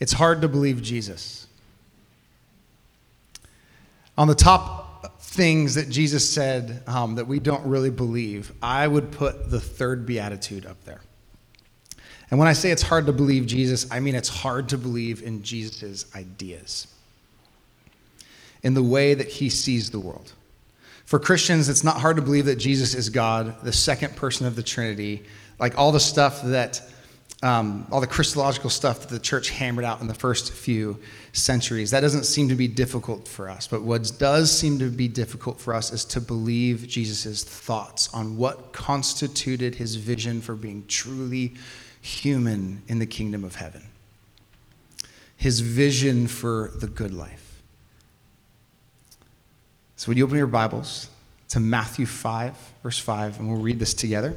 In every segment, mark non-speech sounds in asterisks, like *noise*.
It's hard to believe Jesus. On the top things that Jesus said um, that we don't really believe, I would put the third beatitude up there. And when I say it's hard to believe Jesus, I mean it's hard to believe in Jesus' ideas, in the way that he sees the world. For Christians, it's not hard to believe that Jesus is God, the second person of the Trinity, like all the stuff that, um, all the Christological stuff that the church hammered out in the first few centuries. That doesn't seem to be difficult for us. But what does seem to be difficult for us is to believe Jesus' thoughts on what constituted his vision for being truly human in the kingdom of heaven, his vision for the good life. So, would you open your Bibles to Matthew 5, verse 5, and we'll read this together?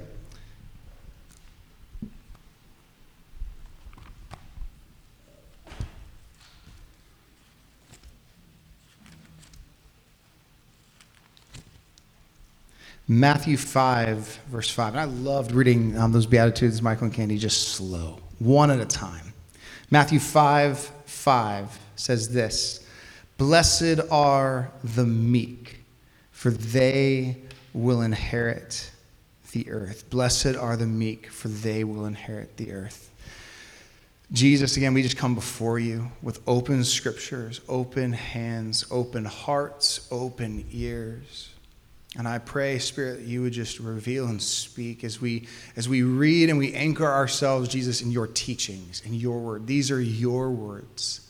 Matthew 5, verse 5. And I loved reading um, those Beatitudes, Michael and Candy, just slow, one at a time. Matthew 5, 5 says this Blessed are the meek, for they will inherit the earth. Blessed are the meek, for they will inherit the earth. Jesus, again, we just come before you with open scriptures, open hands, open hearts, open ears. And I pray, Spirit, that you would just reveal and speak as we as we read and we anchor ourselves, Jesus, in your teachings, in your word. These are your words.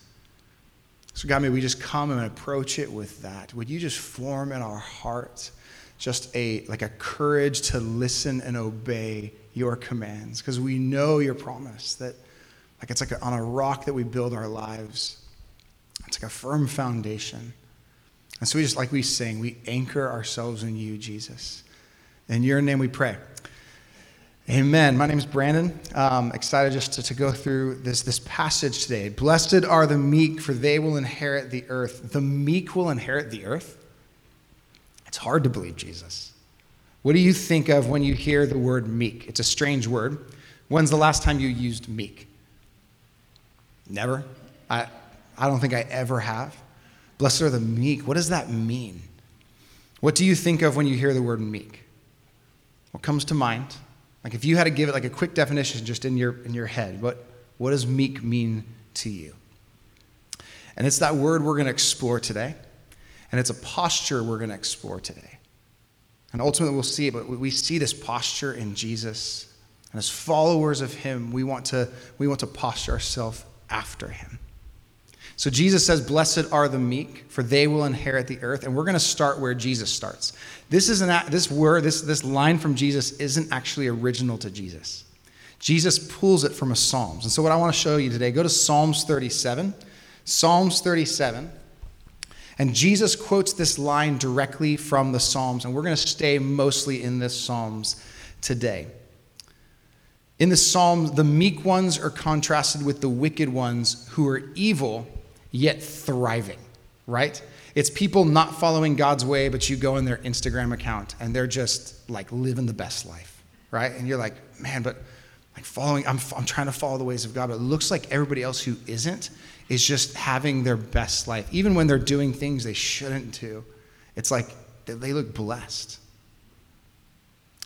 So, God, may we just come and approach it with that. Would you just form in our hearts just a like a courage to listen and obey your commands? Because we know your promise that like it's like a, on a rock that we build our lives. It's like a firm foundation. And so we just, like we sing, we anchor ourselves in you, Jesus. In your name we pray. Amen. My name is Brandon. Um, excited just to, to go through this, this passage today. Blessed are the meek, for they will inherit the earth. The meek will inherit the earth? It's hard to believe, Jesus. What do you think of when you hear the word meek? It's a strange word. When's the last time you used meek? Never. I, I don't think I ever have. Blessed are the meek. What does that mean? What do you think of when you hear the word meek? What comes to mind? Like if you had to give it like a quick definition just in your in your head, what what does meek mean to you? And it's that word we're going to explore today. And it's a posture we're going to explore today. And ultimately we'll see it, but we see this posture in Jesus. And as followers of him, we want to we want to posture ourselves after him. So Jesus says, Blessed are the meek, for they will inherit the earth. And we're going to start where Jesus starts. This, is an, this word, this, this line from Jesus isn't actually original to Jesus. Jesus pulls it from a Psalms. And so, what I want to show you today, go to Psalms 37. Psalms 37. And Jesus quotes this line directly from the Psalms. And we're going to stay mostly in this Psalms today. In the Psalms, the meek ones are contrasted with the wicked ones who are evil yet thriving, right? It's people not following God's way, but you go in their Instagram account and they're just like living the best life, right? And you're like, man, but like following, I'm, I'm trying to follow the ways of God, but it looks like everybody else who isn't is just having their best life. Even when they're doing things they shouldn't do, it's like they look blessed.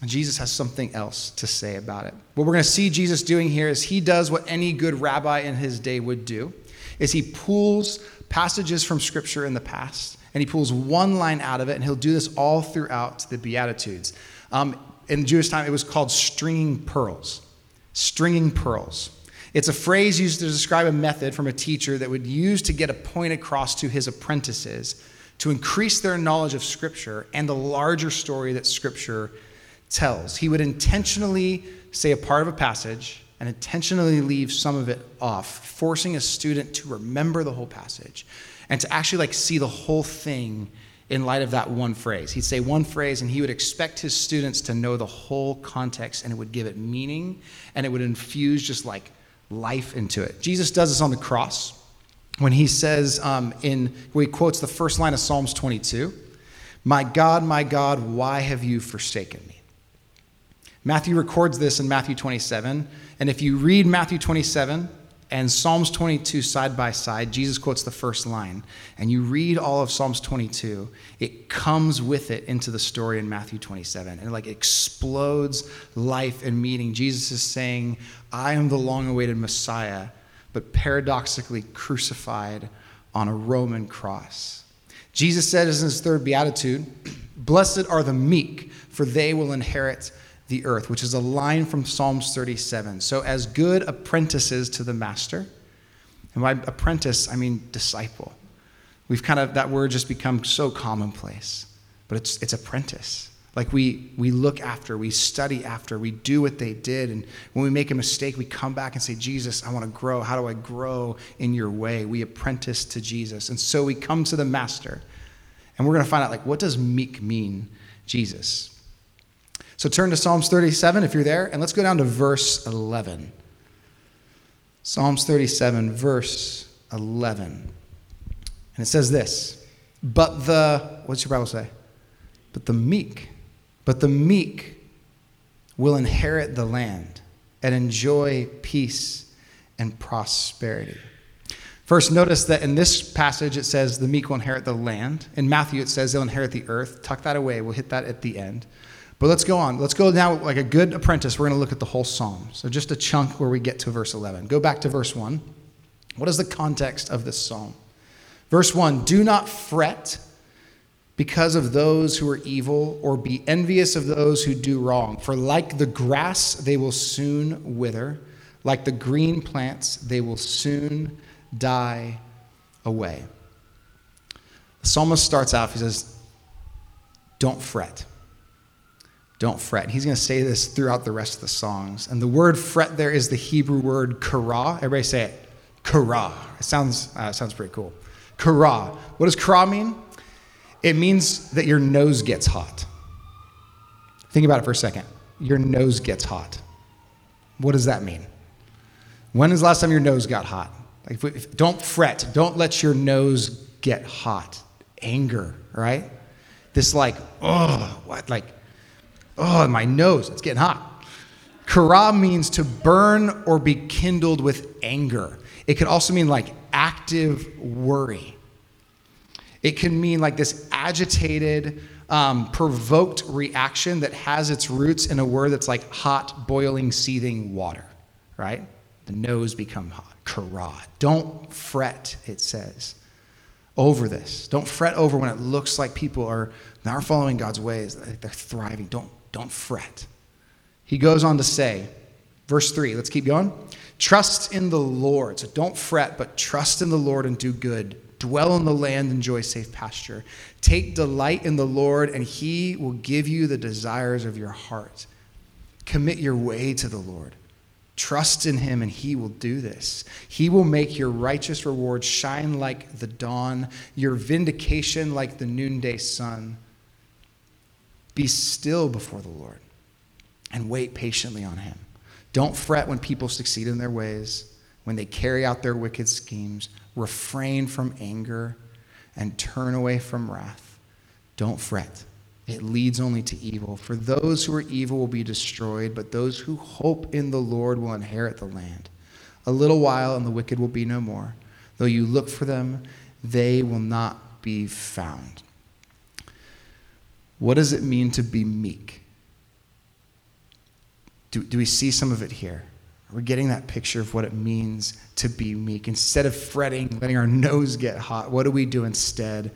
And Jesus has something else to say about it. What we're going to see Jesus doing here is he does what any good rabbi in his day would do is he pulls passages from scripture in the past and he pulls one line out of it and he'll do this all throughout the beatitudes. Um, in jewish time it was called stringing pearls. Stringing pearls. It's a phrase used to describe a method from a teacher that would use to get a point across to his apprentices to increase their knowledge of scripture and the larger story that scripture tells. He would intentionally say a part of a passage and intentionally leave some of it off, forcing a student to remember the whole passage and to actually like see the whole thing in light of that one phrase. He'd say one phrase and he would expect his students to know the whole context and it would give it meaning and it would infuse just like life into it. Jesus does this on the cross when he says um, in where he quotes the first line of Psalms 22, "My God, my God, why have you forsaken me?" Matthew records this in Matthew 27 and if you read Matthew 27, and Psalms 22 side by side, Jesus quotes the first line, and you read all of Psalms 22, it comes with it into the story in Matthew 27, and it like explodes life and meaning. Jesus is saying, I am the long awaited Messiah, but paradoxically crucified on a Roman cross. Jesus says in his third beatitude, Blessed are the meek, for they will inherit the earth, which is a line from Psalms 37. So, as good apprentices to the master, and by apprentice, I mean disciple. We've kind of, that word just become so commonplace, but it's, it's apprentice. Like we, we look after, we study after, we do what they did. And when we make a mistake, we come back and say, Jesus, I want to grow. How do I grow in your way? We apprentice to Jesus. And so we come to the master. And we're going to find out, like, what does meek mean, Jesus? So turn to Psalms 37 if you're there, and let's go down to verse 11. Psalms 37, verse 11. And it says this But the, what's your Bible say? But the meek, but the meek will inherit the land and enjoy peace and prosperity. First, notice that in this passage it says the meek will inherit the land. In Matthew it says they'll inherit the earth. Tuck that away. We'll hit that at the end. But let's go on. Let's go now, like a good apprentice, we're going to look at the whole psalm. So just a chunk where we get to verse 11. Go back to verse 1. What is the context of this psalm? Verse 1 Do not fret because of those who are evil, or be envious of those who do wrong. For like the grass, they will soon wither, like the green plants, they will soon die away. The psalmist starts out, he says, Don't fret. Don't fret. He's going to say this throughout the rest of the songs. And the word fret there is the Hebrew word kara. Everybody say it. Kara. It sounds, uh, sounds pretty cool. Kara. What does kara mean? It means that your nose gets hot. Think about it for a second. Your nose gets hot. What does that mean? When is the last time your nose got hot? Like if, if, don't fret. Don't let your nose get hot. Anger, right? This like, oh, what? Like Oh, my nose, it's getting hot. Kara means to burn or be kindled with anger. It could also mean like active worry. It can mean like this agitated, um, provoked reaction that has its roots in a word that's like hot, boiling, seething water, right? The nose become hot. Kara. Don't fret, it says, over this. Don't fret over when it looks like people are not following God's ways, they're thriving. Don't don't fret. He goes on to say, verse 3, let's keep going. Trust in the Lord. So don't fret, but trust in the Lord and do good. Dwell in the land, enjoy safe pasture. Take delight in the Lord, and he will give you the desires of your heart. Commit your way to the Lord. Trust in him, and he will do this. He will make your righteous reward shine like the dawn, your vindication like the noonday sun. Be still before the Lord and wait patiently on him. Don't fret when people succeed in their ways, when they carry out their wicked schemes. Refrain from anger and turn away from wrath. Don't fret. It leads only to evil. For those who are evil will be destroyed, but those who hope in the Lord will inherit the land. A little while, and the wicked will be no more. Though you look for them, they will not be found. What does it mean to be meek? Do, do we see some of it here? We're getting that picture of what it means to be meek. Instead of fretting, letting our nose get hot, what do we do instead?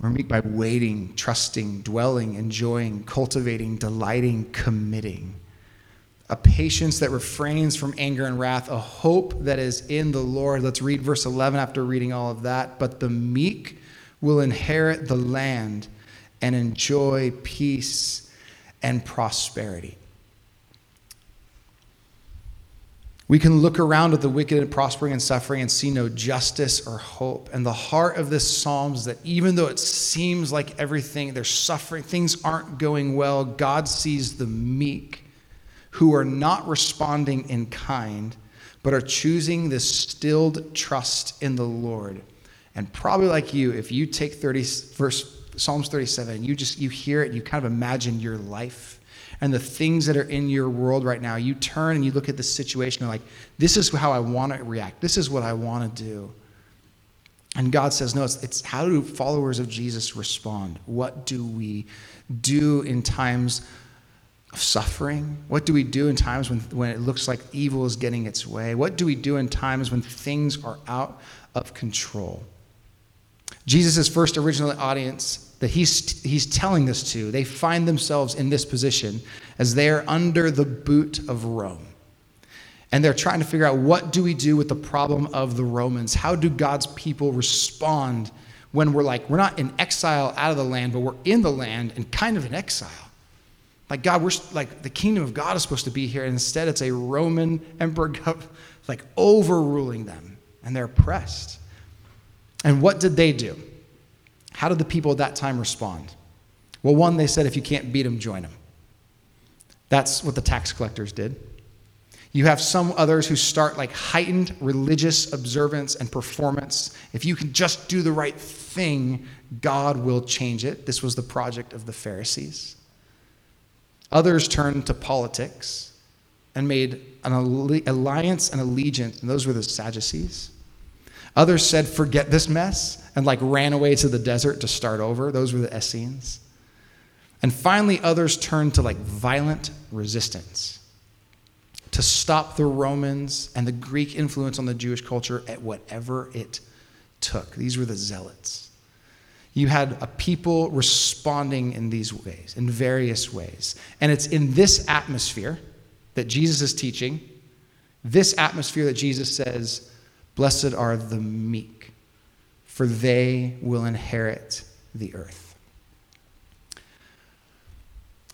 We're meek by waiting, trusting, dwelling, enjoying, cultivating, delighting, committing. A patience that refrains from anger and wrath, a hope that is in the Lord. Let's read verse 11 after reading all of that. But the meek will inherit the land and enjoy peace and prosperity. We can look around at the wicked and prospering and suffering and see no justice or hope. And the heart of this psalm is that even though it seems like everything, they're suffering, things aren't going well, God sees the meek who are not responding in kind, but are choosing this stilled trust in the Lord. And probably like you, if you take 30 verse Psalms 37, you just you hear it, and you kind of imagine your life, and the things that are in your world right now, you turn and you look at the situation and like, this is how I want to react. This is what I want to do. And God says, no, it's, it's how do followers of Jesus respond? What do we do in times of suffering? What do we do in times when, when it looks like evil is getting its way? What do we do in times when things are out of control? Jesus' first original audience that he's, he's telling this to, they find themselves in this position as they are under the boot of Rome. And they're trying to figure out what do we do with the problem of the Romans? How do God's people respond when we're like, we're not in exile out of the land, but we're in the land and kind of in exile? Like, God, we're like, the kingdom of God is supposed to be here. And instead, it's a Roman emperor, *laughs* like, overruling them. And they're oppressed. And what did they do? How did the people at that time respond? Well, one, they said, if you can't beat them, join them. That's what the tax collectors did. You have some others who start like heightened religious observance and performance. If you can just do the right thing, God will change it. This was the project of the Pharisees. Others turned to politics and made an alliance and allegiance, and those were the Sadducees. Others said, forget this mess, and like ran away to the desert to start over. Those were the Essenes. And finally, others turned to like violent resistance to stop the Romans and the Greek influence on the Jewish culture at whatever it took. These were the zealots. You had a people responding in these ways, in various ways. And it's in this atmosphere that Jesus is teaching, this atmosphere that Jesus says, Blessed are the meek, for they will inherit the earth.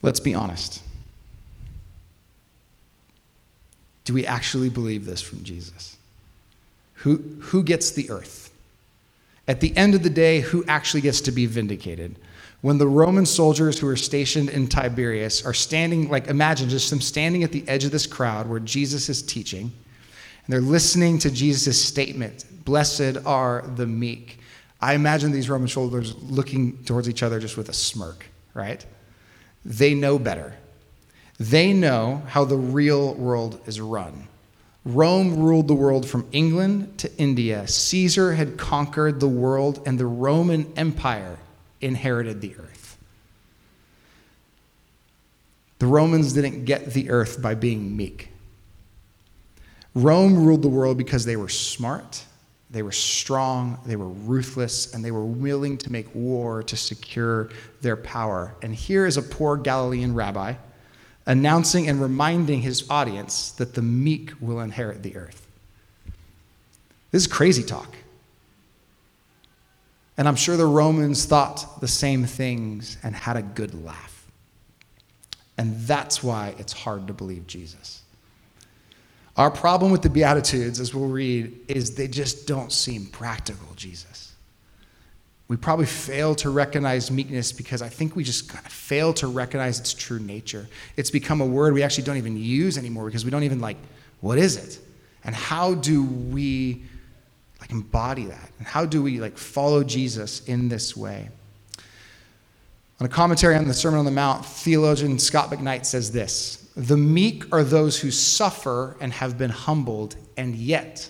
Let's be honest. Do we actually believe this from Jesus? Who, who gets the earth? At the end of the day, who actually gets to be vindicated? When the Roman soldiers who are stationed in Tiberias are standing, like imagine just them standing at the edge of this crowd where Jesus is teaching, and they're listening to Jesus' statement Blessed are the meek. I imagine these Roman soldiers looking towards each other just with a smirk, right? They know better. They know how the real world is run. Rome ruled the world from England to India. Caesar had conquered the world, and the Roman Empire inherited the earth. The Romans didn't get the earth by being meek. Rome ruled the world because they were smart, they were strong, they were ruthless, and they were willing to make war to secure their power. And here is a poor Galilean rabbi announcing and reminding his audience that the meek will inherit the earth. This is crazy talk. And I'm sure the Romans thought the same things and had a good laugh. And that's why it's hard to believe Jesus. Our problem with the Beatitudes, as we'll read, is they just don't seem practical, Jesus. We probably fail to recognize meekness because I think we just kind of fail to recognize its true nature. It's become a word we actually don't even use anymore because we don't even like, what is it? And how do we like embody that? And how do we like follow Jesus in this way? On a commentary on the Sermon on the Mount, theologian Scot McKnight says this The meek are those who suffer and have been humbled, and yet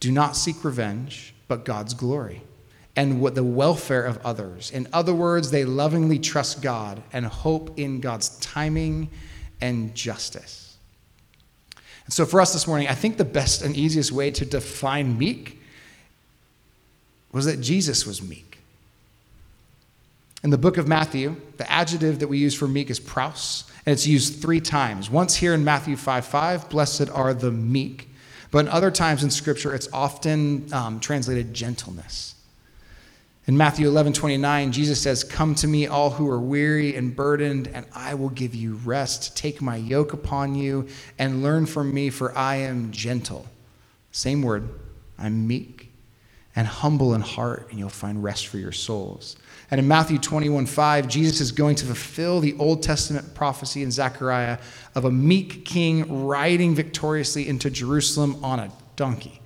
do not seek revenge, but God's glory and what the welfare of others. In other words, they lovingly trust God and hope in God's timing and justice. And so, for us this morning, I think the best and easiest way to define meek was that Jesus was meek. In the book of Matthew, the adjective that we use for meek is praus, and it's used three times. Once here in Matthew 5 5, blessed are the meek. But in other times in Scripture, it's often um, translated gentleness. In Matthew 11, 29, Jesus says, Come to me, all who are weary and burdened, and I will give you rest. Take my yoke upon you and learn from me, for I am gentle. Same word, I'm meek and humble in heart, and you'll find rest for your souls. And in Matthew 21, 5, Jesus is going to fulfill the Old Testament prophecy in Zechariah of a meek king riding victoriously into Jerusalem on a donkey.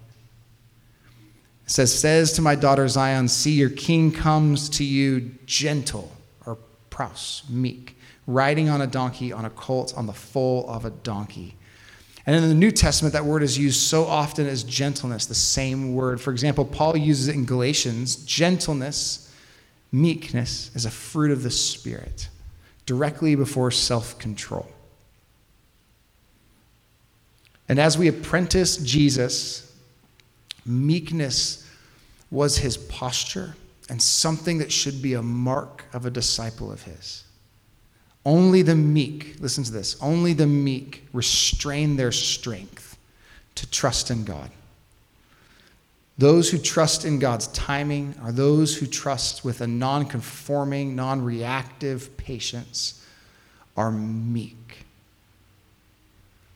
It says, says to my daughter Zion, see your king comes to you gentle or praus, meek, riding on a donkey, on a colt, on the foal of a donkey. And in the New Testament, that word is used so often as gentleness, the same word. For example, Paul uses it in Galatians gentleness, meekness as a fruit of the Spirit, directly before self control. And as we apprentice Jesus, meekness was his posture and something that should be a mark of a disciple of his. Only the meek, listen to this, only the meek restrain their strength to trust in God. Those who trust in God's timing are those who trust with a non conforming, non reactive patience, are meek.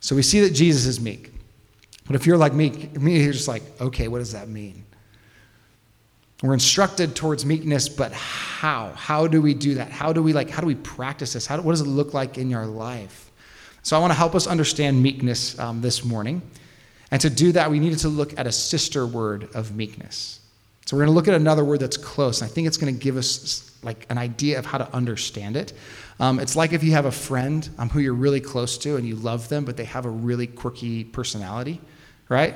So we see that Jesus is meek. But if you're like me, me, you're just like, okay, what does that mean? We're instructed towards meekness, but how? How do we do that? How do we like? How do we practice this? How do, what does it look like in your life? So I want to help us understand meekness um, this morning, and to do that, we needed to look at a sister word of meekness. So we're going to look at another word that's close, and I think it's going to give us like an idea of how to understand it. Um, it's like if you have a friend um, who you're really close to and you love them, but they have a really quirky personality, right?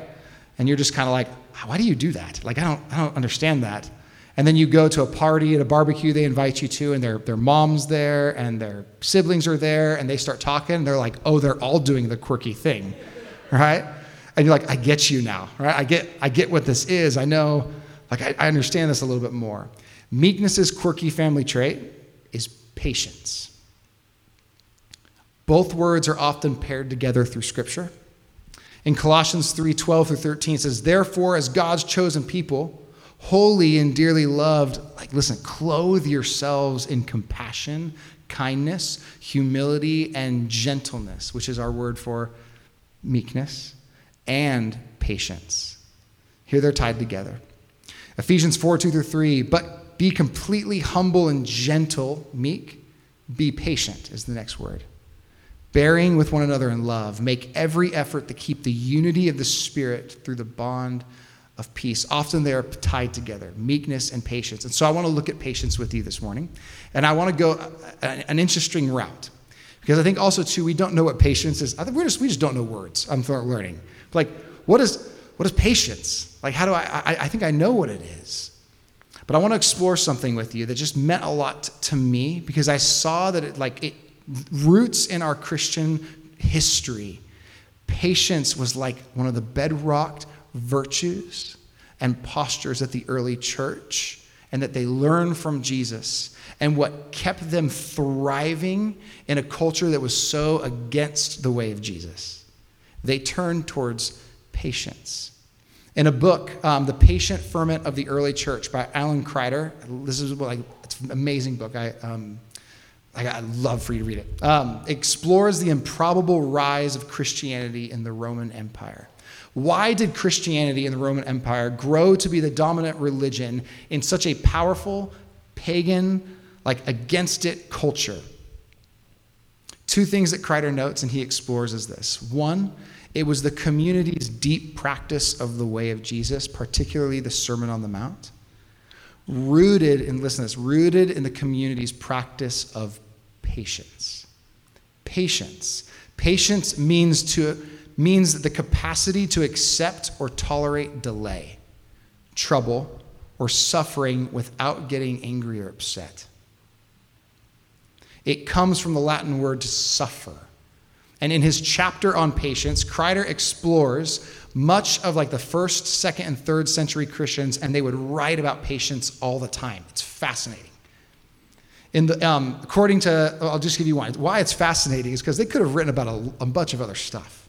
And you're just kind of like, why do you do that? Like, I don't, I don't understand that. And then you go to a party at a barbecue they invite you to, and their, their mom's there, and their siblings are there, and they start talking. And they're like, oh, they're all doing the quirky thing, *laughs* right? And you're like, I get you now, right? I get, I get what this is. I know, like, I, I understand this a little bit more. Meekness's quirky family trait is patience. Both words are often paired together through Scripture. In Colossians 3 12 through 13, it says, Therefore, as God's chosen people, holy and dearly loved, like, listen, clothe yourselves in compassion, kindness, humility, and gentleness, which is our word for meekness, and patience. Here they're tied together. Ephesians 4 2 through 3, but be completely humble and gentle, meek, be patient is the next word bearing with one another in love. Make every effort to keep the unity of the Spirit through the bond of peace. Often they are tied together meekness and patience. And so I want to look at patience with you this morning. And I want to go an interesting route. Because I think also, too, we don't know what patience is. I think we're just, we just don't know words. I'm learning. Like, what is, what is patience? Like, how do I, I, I think I know what it is. But I want to explore something with you that just meant a lot to me because I saw that it, like, it, roots in our Christian history, patience was like one of the bedrock virtues and postures at the early church, and that they learned from Jesus, and what kept them thriving in a culture that was so against the way of Jesus. They turned towards patience. In a book, um, The Patient Ferment of the Early Church by Alan Kreider, this is like, it's an amazing book. I, um, I'd love for you to read it. Um, explores the improbable rise of Christianity in the Roman Empire. Why did Christianity in the Roman Empire grow to be the dominant religion in such a powerful, pagan, like against it culture? Two things that Kreider notes and he explores is this. One, it was the community's deep practice of the way of Jesus, particularly the Sermon on the Mount rooted in, listen to this, rooted in the community's practice of patience. Patience. Patience means to means the capacity to accept or tolerate delay, trouble, or suffering without getting angry or upset. It comes from the Latin word to suffer. And in his chapter on patience, Kreider explores much of like the first, second, and third century Christians, and they would write about patience all the time. It's fascinating. In the, um, according to, I'll just give you one. Why it's fascinating is because they could have written about a, a, bunch of other stuff,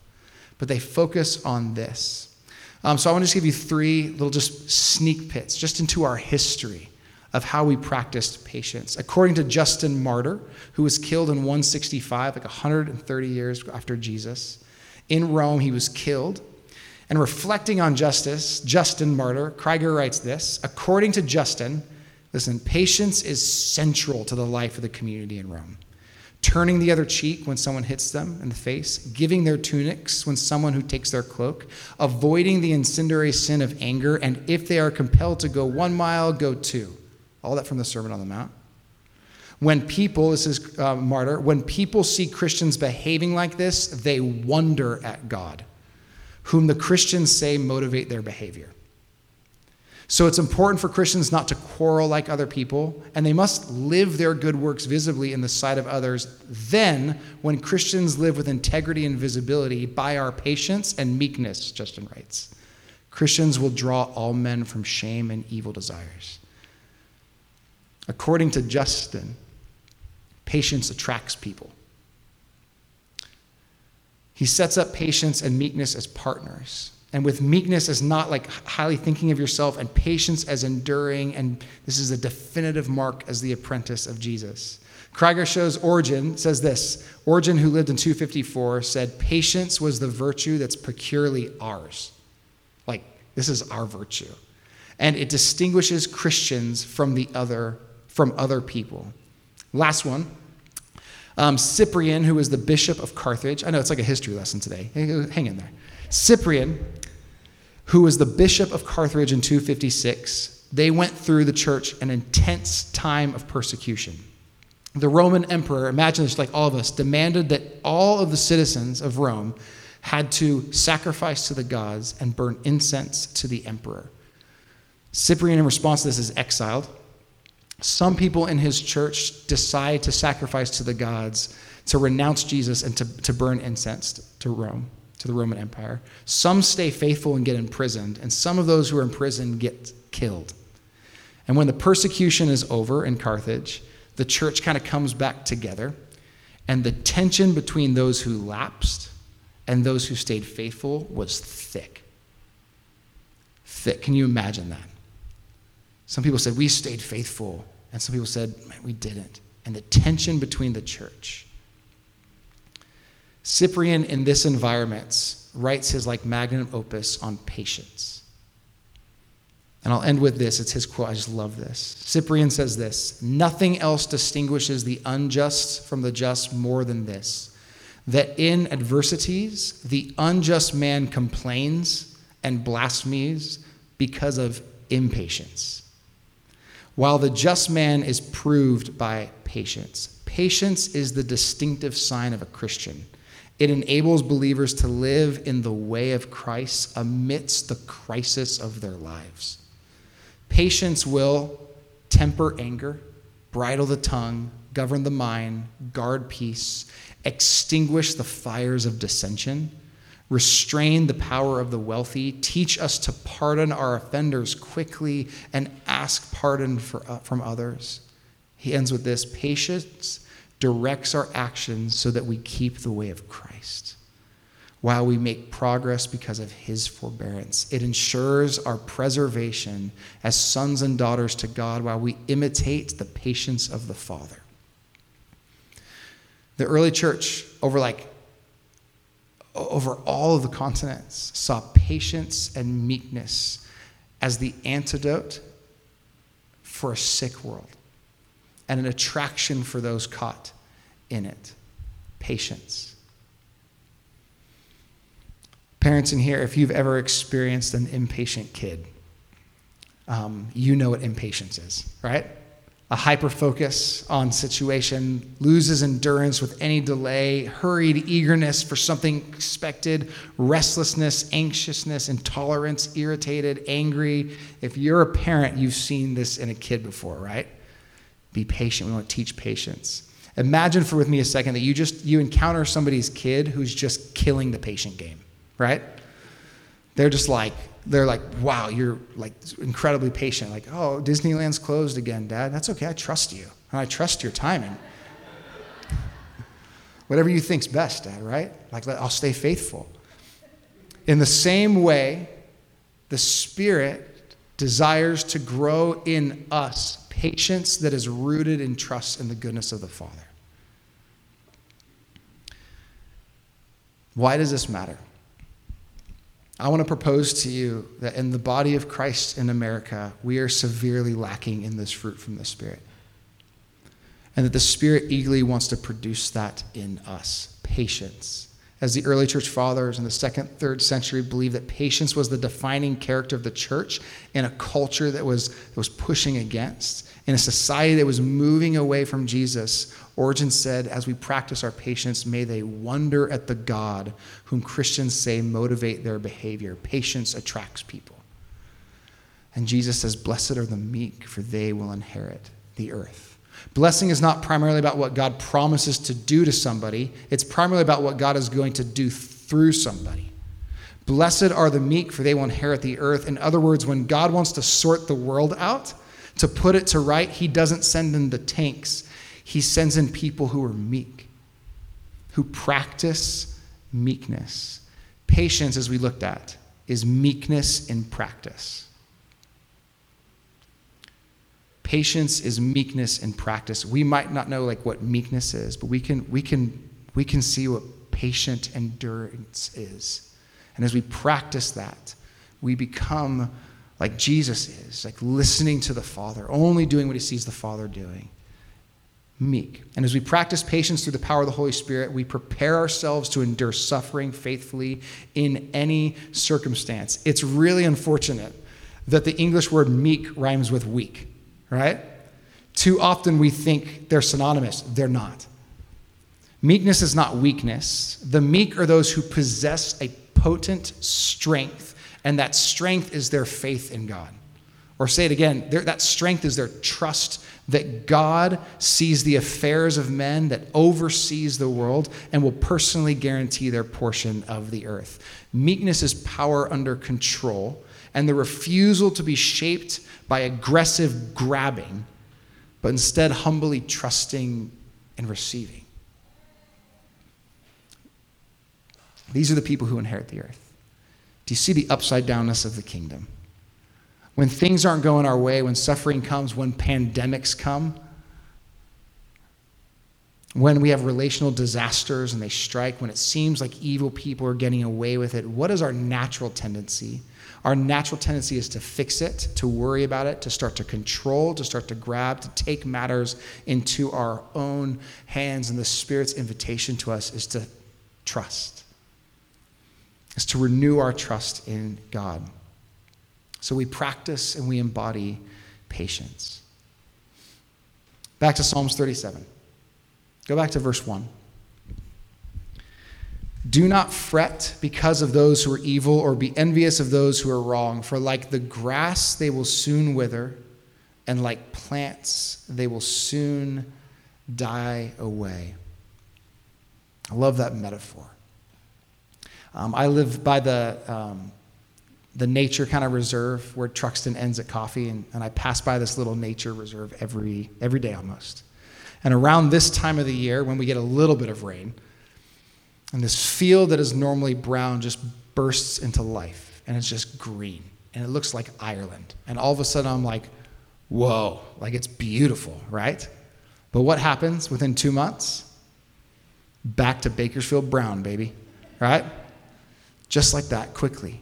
but they focus on this. Um, so I want to just give you three little just sneak pits just into our history of how we practiced patience. According to Justin Martyr, who was killed in 165, like 130 years after Jesus, in Rome, he was killed. And reflecting on justice, Justin Martyr, Kreider writes this According to Justin, Listen, patience is central to the life of the community in Rome. Turning the other cheek when someone hits them in the face, giving their tunics when someone who takes their cloak, avoiding the incendiary sin of anger, and if they are compelled to go one mile, go two. All that from the Sermon on the Mount. When people, this is uh, Martyr, when people see Christians behaving like this, they wonder at God, whom the Christians say motivate their behavior. So it's important for Christians not to quarrel like other people, and they must live their good works visibly in the sight of others. Then, when Christians live with integrity and visibility by our patience and meekness, Justin writes, Christians will draw all men from shame and evil desires. According to Justin, patience attracts people. He sets up patience and meekness as partners and with meekness as not like highly thinking of yourself, and patience as enduring. And this is a definitive mark as the apprentice of Jesus. Kreider shows Origen says this Origen, who lived in 254, said, Patience was the virtue that's peculiarly ours. Like, this is our virtue. And it distinguishes Christians from the other, from other people. Last one. Um, Cyprian, who was the bishop of Carthage. I know it's like a history lesson today. Hang in there. Cyprian who was the bishop of Carthage in 256, they went through the church an intense time of persecution. The Roman emperor, imagine this like all of us, demanded that all of the citizens of Rome had to sacrifice to the gods and burn incense to the emperor. Cyprian, in response to this, is exiled. Some people in his church decide to sacrifice to the gods, to renounce Jesus, and to, to burn incense to Rome to the Roman Empire. Some stay faithful and get imprisoned, and some of those who are imprisoned get killed. And when the persecution is over in Carthage, the church kind of comes back together, and the tension between those who lapsed and those who stayed faithful was thick. Thick. Can you imagine that? Some people said, We stayed faithful, and some people said, We didn't. And the tension between the church Cyprian, in this environment, writes his like magnum opus on patience. And I'll end with this. It's his quote. I just love this. Cyprian says this Nothing else distinguishes the unjust from the just more than this that in adversities, the unjust man complains and blasphemes because of impatience, while the just man is proved by patience. Patience is the distinctive sign of a Christian. It enables believers to live in the way of Christ amidst the crisis of their lives. Patience will temper anger, bridle the tongue, govern the mind, guard peace, extinguish the fires of dissension, restrain the power of the wealthy, teach us to pardon our offenders quickly, and ask pardon for, uh, from others. He ends with this patience directs our actions so that we keep the way of Christ. While we make progress because of his forbearance, it ensures our preservation as sons and daughters to God while we imitate the patience of the Father. The early church, over like over all of the continents, saw patience and meekness as the antidote for a sick world and an attraction for those caught in it patience. Parents in here, if you've ever experienced an impatient kid, um, you know what impatience is, right? A hyper focus on situation, loses endurance with any delay, hurried eagerness for something expected, restlessness, anxiousness, intolerance, irritated, angry. If you're a parent, you've seen this in a kid before, right? Be patient. We want to teach patience. Imagine for with me a second that you just you encounter somebody's kid who's just killing the patient game, right? They're just like they're like, "Wow, you're like incredibly patient." Like, "Oh, Disneyland's closed again, Dad. That's okay. I trust you. And I trust your timing. Whatever you think's best, Dad, right? Like I'll stay faithful." In the same way, the Spirit desires to grow in us patience that is rooted in trust in the goodness of the Father. Why does this matter? I want to propose to you that in the body of Christ in America, we are severely lacking in this fruit from the Spirit. And that the Spirit eagerly wants to produce that in us patience as the early church fathers in the second, third century believed that patience was the defining character of the church in a culture that was, that was pushing against, in a society that was moving away from Jesus, Origen said, as we practice our patience, may they wonder at the God whom Christians say motivate their behavior. Patience attracts people. And Jesus says, Blessed are the meek, for they will inherit the earth. Blessing is not primarily about what God promises to do to somebody, it's primarily about what God is going to do through somebody. Blessed are the meek, for they will inherit the earth. In other words, when God wants to sort the world out, to put it to right, He doesn't send in the tanks, He sends in people who are meek, who practice meekness. Patience, as we looked at, is meekness in practice. Patience is meekness in practice. We might not know like what meekness is, but we can we can we can see what patient endurance is. And as we practice that, we become like Jesus is, like listening to the Father, only doing what he sees the Father doing. Meek. And as we practice patience through the power of the Holy Spirit, we prepare ourselves to endure suffering faithfully in any circumstance. It's really unfortunate that the English word meek rhymes with weak right? Too often we think they're synonymous. They're not. Meekness is not weakness. The meek are those who possess a potent strength, and that strength is their faith in God. Or say it again, that strength is their trust that God sees the affairs of men, that oversees the world, and will personally guarantee their portion of the earth. Meekness is power under control and the refusal to be shaped by aggressive grabbing, but instead humbly trusting and receiving. These are the people who inherit the earth. Do you see the upside downness of the kingdom? When things aren't going our way, when suffering comes, when pandemics come, when we have relational disasters and they strike, when it seems like evil people are getting away with it, what is our natural tendency? Our natural tendency is to fix it, to worry about it, to start to control, to start to grab, to take matters into our own hands. And the Spirit's invitation to us is to trust, is to renew our trust in God. So we practice and we embody patience. Back to Psalms 37. Go back to verse 1. Do not fret because of those who are evil, or be envious of those who are wrong, for like the grass they will soon wither, and like plants they will soon die away. I love that metaphor. Um, I live by the, um, the nature kind of reserve where Truxtun ends at coffee, and, and I pass by this little nature reserve every, every day almost. And around this time of the year, when we get a little bit of rain, and this field that is normally brown just bursts into life and it's just green and it looks like Ireland. And all of a sudden I'm like, whoa, like it's beautiful, right? But what happens within two months? Back to Bakersfield brown, baby, right? Just like that, quickly.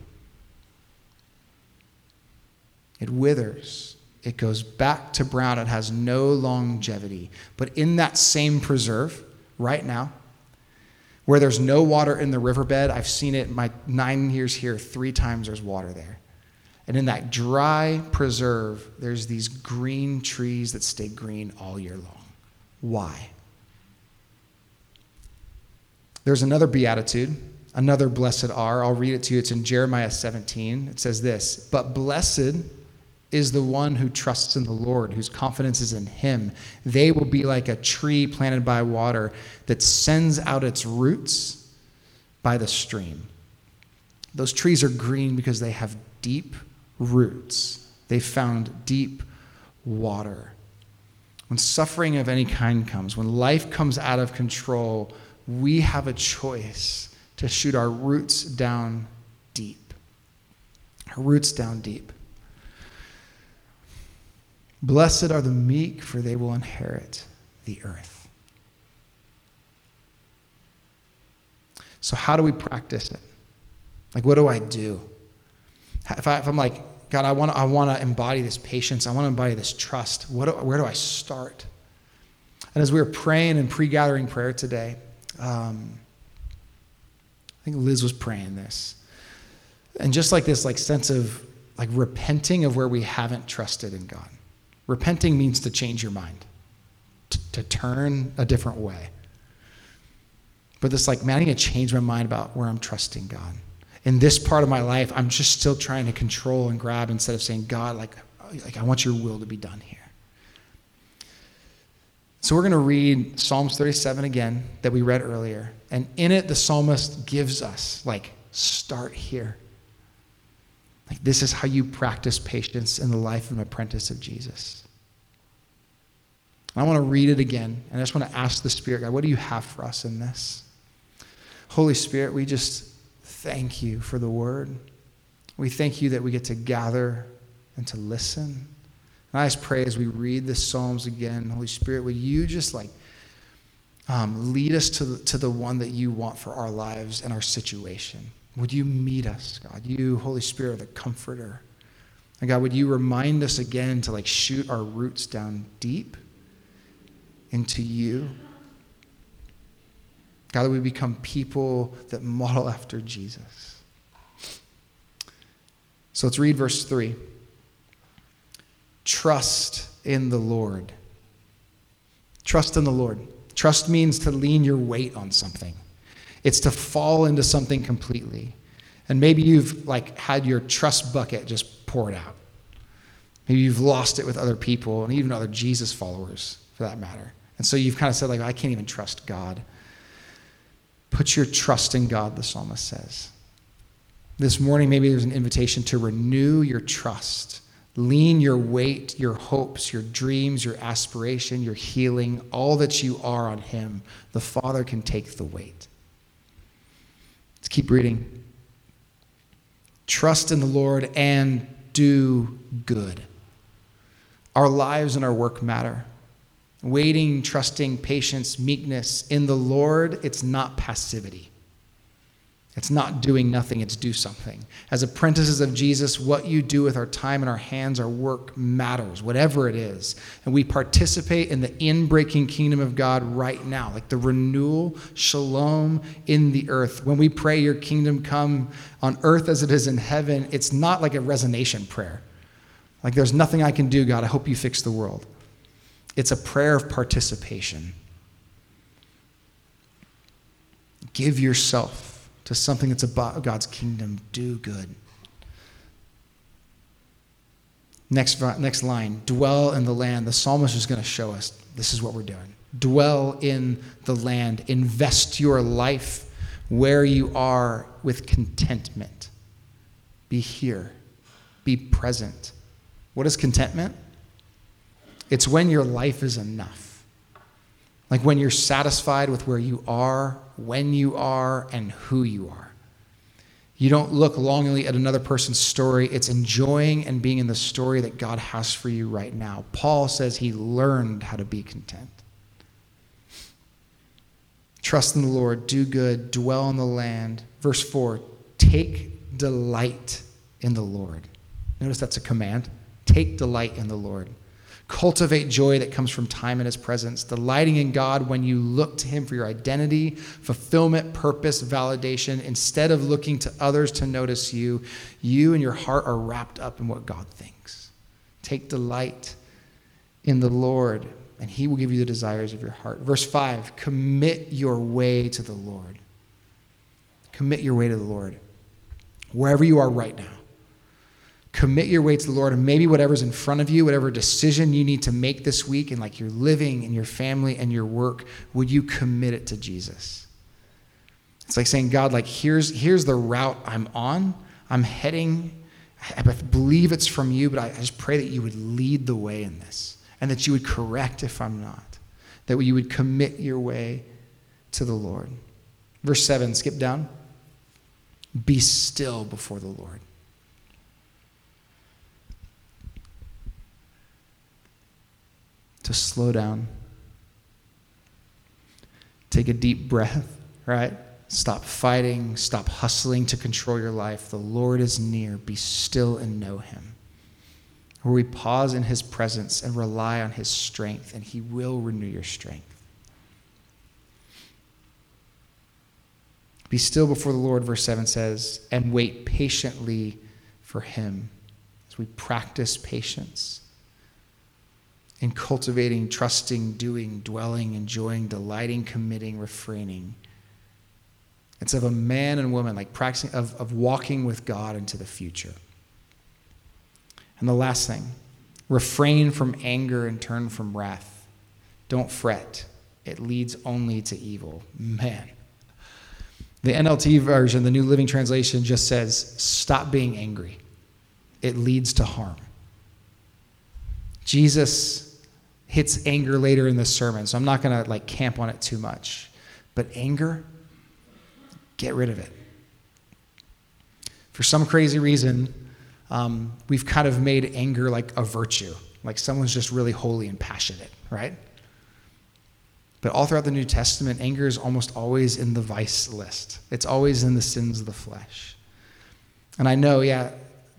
It withers. It goes back to brown. It has no longevity. But in that same preserve, right now, where there's no water in the riverbed, I've seen it my nine years here, three times there's water there. And in that dry preserve, there's these green trees that stay green all year long. Why? There's another beatitude, another blessed are. I'll read it to you. It's in Jeremiah 17. It says this But blessed is the one who trusts in the Lord, whose confidence is in him. They will be like a tree planted by water that sends out its roots by the stream. Those trees are green because they have deep roots, they found deep water. When suffering of any kind comes, when life comes out of control, we have a choice to shoot our roots down deep. Our roots down deep. Blessed are the meek, for they will inherit the earth. So, how do we practice it? Like, what do I do? If, I, am like, God, I want to I wanna embody this patience, I want to embody this trust, what do, where do I start? And as we were praying and pre gathering prayer today, um, I think Liz was praying this. And just like this like sense of like repenting of where we haven't trusted in God. Repenting means to change your mind, to, to turn a different way. But this like, man, I need to change my mind about where I'm trusting God. In this part of my life, I'm just still trying to control and grab instead of saying, God, like, like I want your will to be done here. So we're going to read Psalms 37 again that we read earlier. And in it, the psalmist gives us, like, start here. Like, this is how you practice patience in the life of an apprentice of Jesus. I want to read it again, and I just want to ask the Spirit, God, what do you have for us in this? Holy Spirit, we just thank you for the word. We thank you that we get to gather and to listen. And I just pray as we read the Psalms again, Holy Spirit, would you just like um, lead us to to the one that you want for our lives and our situation? Would you meet us, God? You, Holy Spirit, the comforter. And God, would you remind us again to like shoot our roots down deep into you? God, that we become people that model after Jesus. So let's read verse 3. Trust in the Lord. Trust in the Lord. Trust means to lean your weight on something. It's to fall into something completely. And maybe you've like had your trust bucket just poured out. Maybe you've lost it with other people and even other Jesus followers for that matter. And so you've kind of said like I can't even trust God. Put your trust in God, the psalmist says. This morning maybe there's an invitation to renew your trust. Lean your weight, your hopes, your dreams, your aspiration, your healing, all that you are on him. The Father can take the weight. Let's keep reading. Trust in the Lord and do good. Our lives and our work matter. Waiting, trusting, patience, meekness in the Lord, it's not passivity. It's not doing nothing, it's do something. As apprentices of Jesus, what you do with our time and our hands, our work matters, whatever it is. And we participate in the inbreaking kingdom of God right now, like the renewal, shalom in the earth. When we pray, Your kingdom come on earth as it is in heaven, it's not like a resignation prayer. Like, there's nothing I can do, God. I hope you fix the world. It's a prayer of participation. Give yourself to something that's about God's kingdom, do good. Next, next line dwell in the land. The psalmist is going to show us this is what we're doing. Dwell in the land. Invest your life where you are with contentment. Be here. Be present. What is contentment? It's when your life is enough. Like when you're satisfied with where you are when you are and who you are. You don't look longingly at another person's story. It's enjoying and being in the story that God has for you right now. Paul says he learned how to be content. Trust in the Lord, do good, dwell in the land. Verse 4 take delight in the Lord. Notice that's a command. Take delight in the Lord. Cultivate joy that comes from time in His presence, delighting in God when you look to Him for your identity, fulfillment, purpose, validation. Instead of looking to others to notice you, you and your heart are wrapped up in what God thinks. Take delight in the Lord, and He will give you the desires of your heart. Verse 5 Commit your way to the Lord. Commit your way to the Lord, wherever you are right now. Commit your way to the Lord, and maybe whatever's in front of you, whatever decision you need to make this week, and like your living and your family and your work, would you commit it to Jesus? It's like saying, God, like here's here's the route I'm on. I'm heading. I believe it's from you, but I, just pray that you would lead the way in this, and that you would correct if I'm not. That you would commit your way to the Lord. Verse seven. Skip down. Be still before the Lord. To slow down. Take a deep breath, right? Stop fighting, stop hustling to control your life. The Lord is near. Be still and know him. Where we pause in his presence and rely on his strength, and he will renew your strength. Be still before the Lord, verse 7 says, and wait patiently for him as we practice patience in cultivating, trusting, doing, dwelling, enjoying, delighting, committing, refraining. It's of a man and woman, like practicing, of, of walking with God into the future. And the last thing refrain from anger and turn from wrath. Don't fret, it leads only to evil. Man. The NLT version, the New Living Translation, just says, stop being angry. It leads to harm. Jesus hits anger later in the sermon, so I'm not going to like camp on it too much. But anger, get rid of it. For some crazy reason, um, we've kind of made anger like a virtue, like someone's just really holy and passionate, right? But all throughout the New Testament, anger is almost always in the vice list. It's always in the sins of the flesh. And I know, yeah,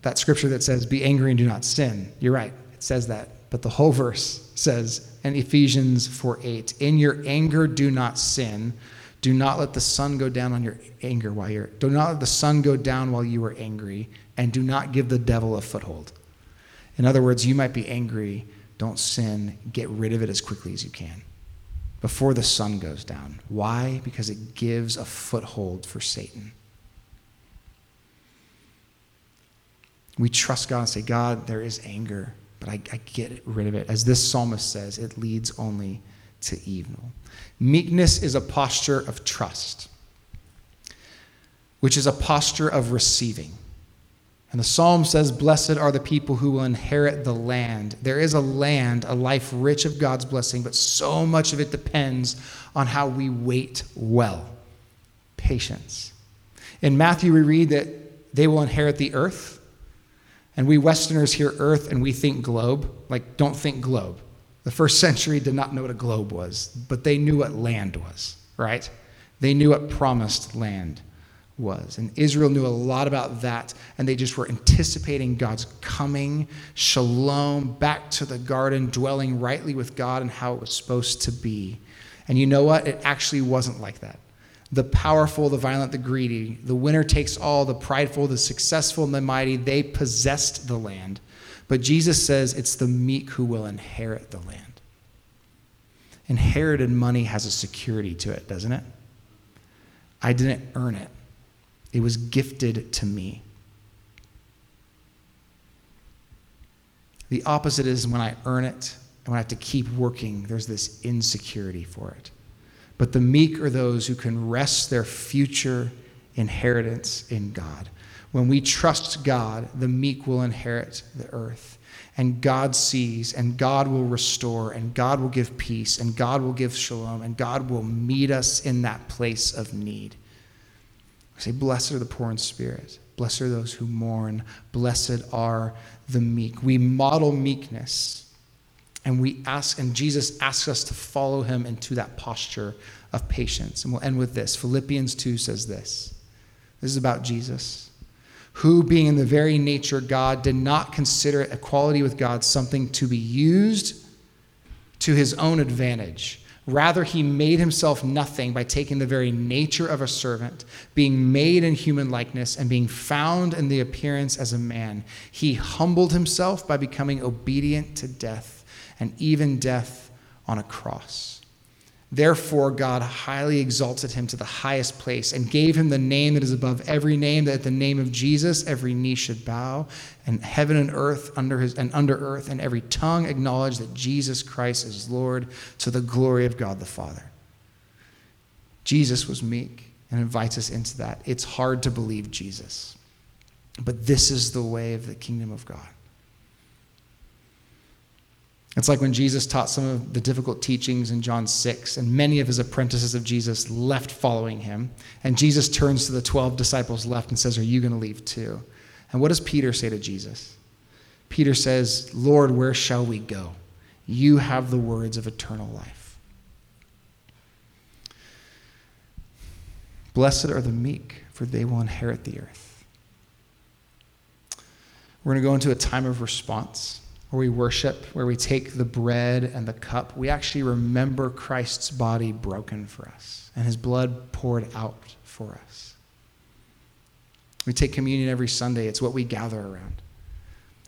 that scripture that says, be angry and do not sin. You're right, it says that. But the whole verse says in Ephesians 4 8, in your anger do not sin. Do not let the sun go down on your anger while you're, do not let the sun go down while you are angry, and do not give the devil a foothold. In other words, you might be angry, don't sin, get rid of it as quickly as you can before the sun goes down. Why? Because it gives a foothold for Satan. We trust God and say, God, there is anger, but I, I get rid of it. As this psalmist says, it leads only to evil. Meekness is a posture of trust, which is a posture of receiving. And the psalm says, Blessed are the people who will inherit the land. There is a land, a life rich of God's blessing, but so much of it depends on how we wait well. Patience. In Matthew, we read that they will inherit the earth. And we Westerners hear earth and we think globe. Like, don't think globe. The first century did not know what a globe was, but they knew what land was, right? They knew what promised land was. And Israel knew a lot about that, and they just were anticipating God's coming, shalom, back to the garden, dwelling rightly with God and how it was supposed to be. And you know what? It actually wasn't like that. The powerful, the violent, the greedy, the winner takes all, the prideful, the successful, and the mighty, they possessed the land. But Jesus says it's the meek who will inherit the land. Inherited money has a security to it, doesn't it? I didn't earn it. It was gifted to me. The opposite is when I earn it and when I have to keep working, there's this insecurity for it. But the meek are those who can rest their future inheritance in God. When we trust God, the meek will inherit the earth. And God sees, and God will restore, and God will give peace, and God will give shalom, and God will meet us in that place of need. Say, Blessed are the poor in spirit. Blessed are those who mourn. Blessed are the meek. We model meekness. And we ask, and Jesus asks us to follow him into that posture of patience. And we'll end with this. Philippians 2 says this. This is about Jesus, who, being in the very nature God, did not consider equality with God something to be used to his own advantage. Rather, he made himself nothing by taking the very nature of a servant, being made in human likeness, and being found in the appearance as a man. He humbled himself by becoming obedient to death, and even death on a cross. Therefore, God highly exalted him to the highest place and gave him the name that is above every name, that at the name of Jesus every knee should bow, and heaven and earth under his and under earth, and every tongue acknowledge that Jesus Christ is Lord to the glory of God the Father. Jesus was meek and invites us into that. It's hard to believe Jesus, but this is the way of the kingdom of God. It's like when Jesus taught some of the difficult teachings in John 6, and many of his apprentices of Jesus left following him. And Jesus turns to the 12 disciples left and says, Are you going to leave too? And what does Peter say to Jesus? Peter says, Lord, where shall we go? You have the words of eternal life. Blessed are the meek, for they will inherit the earth. We're going to go into a time of response. Where we worship, where we take the bread and the cup, we actually remember Christ's body broken for us and his blood poured out for us. We take communion every Sunday, it's what we gather around.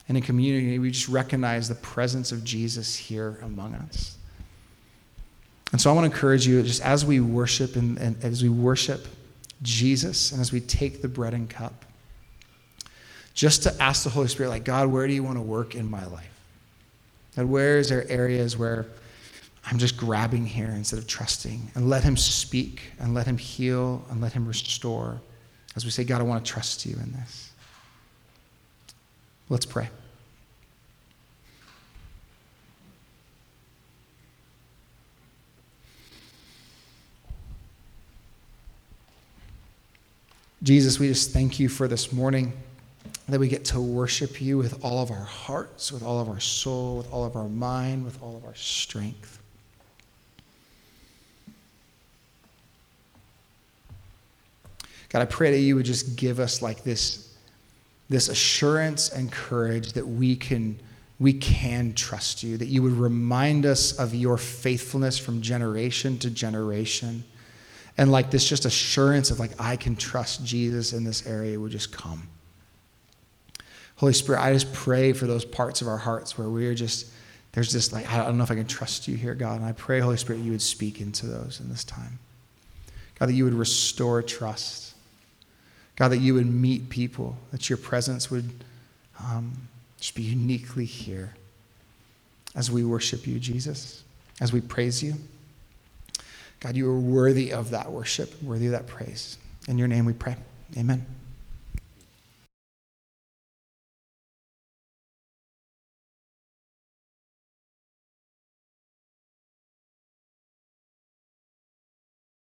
And in community, we just recognize the presence of Jesus here among us. And so I want to encourage you, just as we worship and, and as we worship Jesus and as we take the bread and cup, just to ask the Holy Spirit, like, God, where do you want to work in my life? And where is there areas where I'm just grabbing here instead of trusting? And let Him speak and let Him heal and let Him restore as we say, God, I want to trust you in this. Let's pray. Jesus, we just thank you for this morning that we get to worship you with all of our hearts, with all of our soul, with all of our mind, with all of our strength. God, I pray that you would just give us like this, this assurance and courage that we can, we can trust you, that you would remind us of your faithfulness from generation to generation. And like this just assurance of like, I can trust Jesus in this area would just come. Holy Spirit, I just pray for those parts of our hearts where we're just, there's just like, I don't know if I can trust you here, God. And I pray, Holy Spirit, you would speak into those in this time. God, that you would restore trust. God, that you would meet people, that your presence would um, just be uniquely here as we worship you, Jesus, as we praise you. God, you are worthy of that worship, worthy of that praise. In your name we pray. Amen.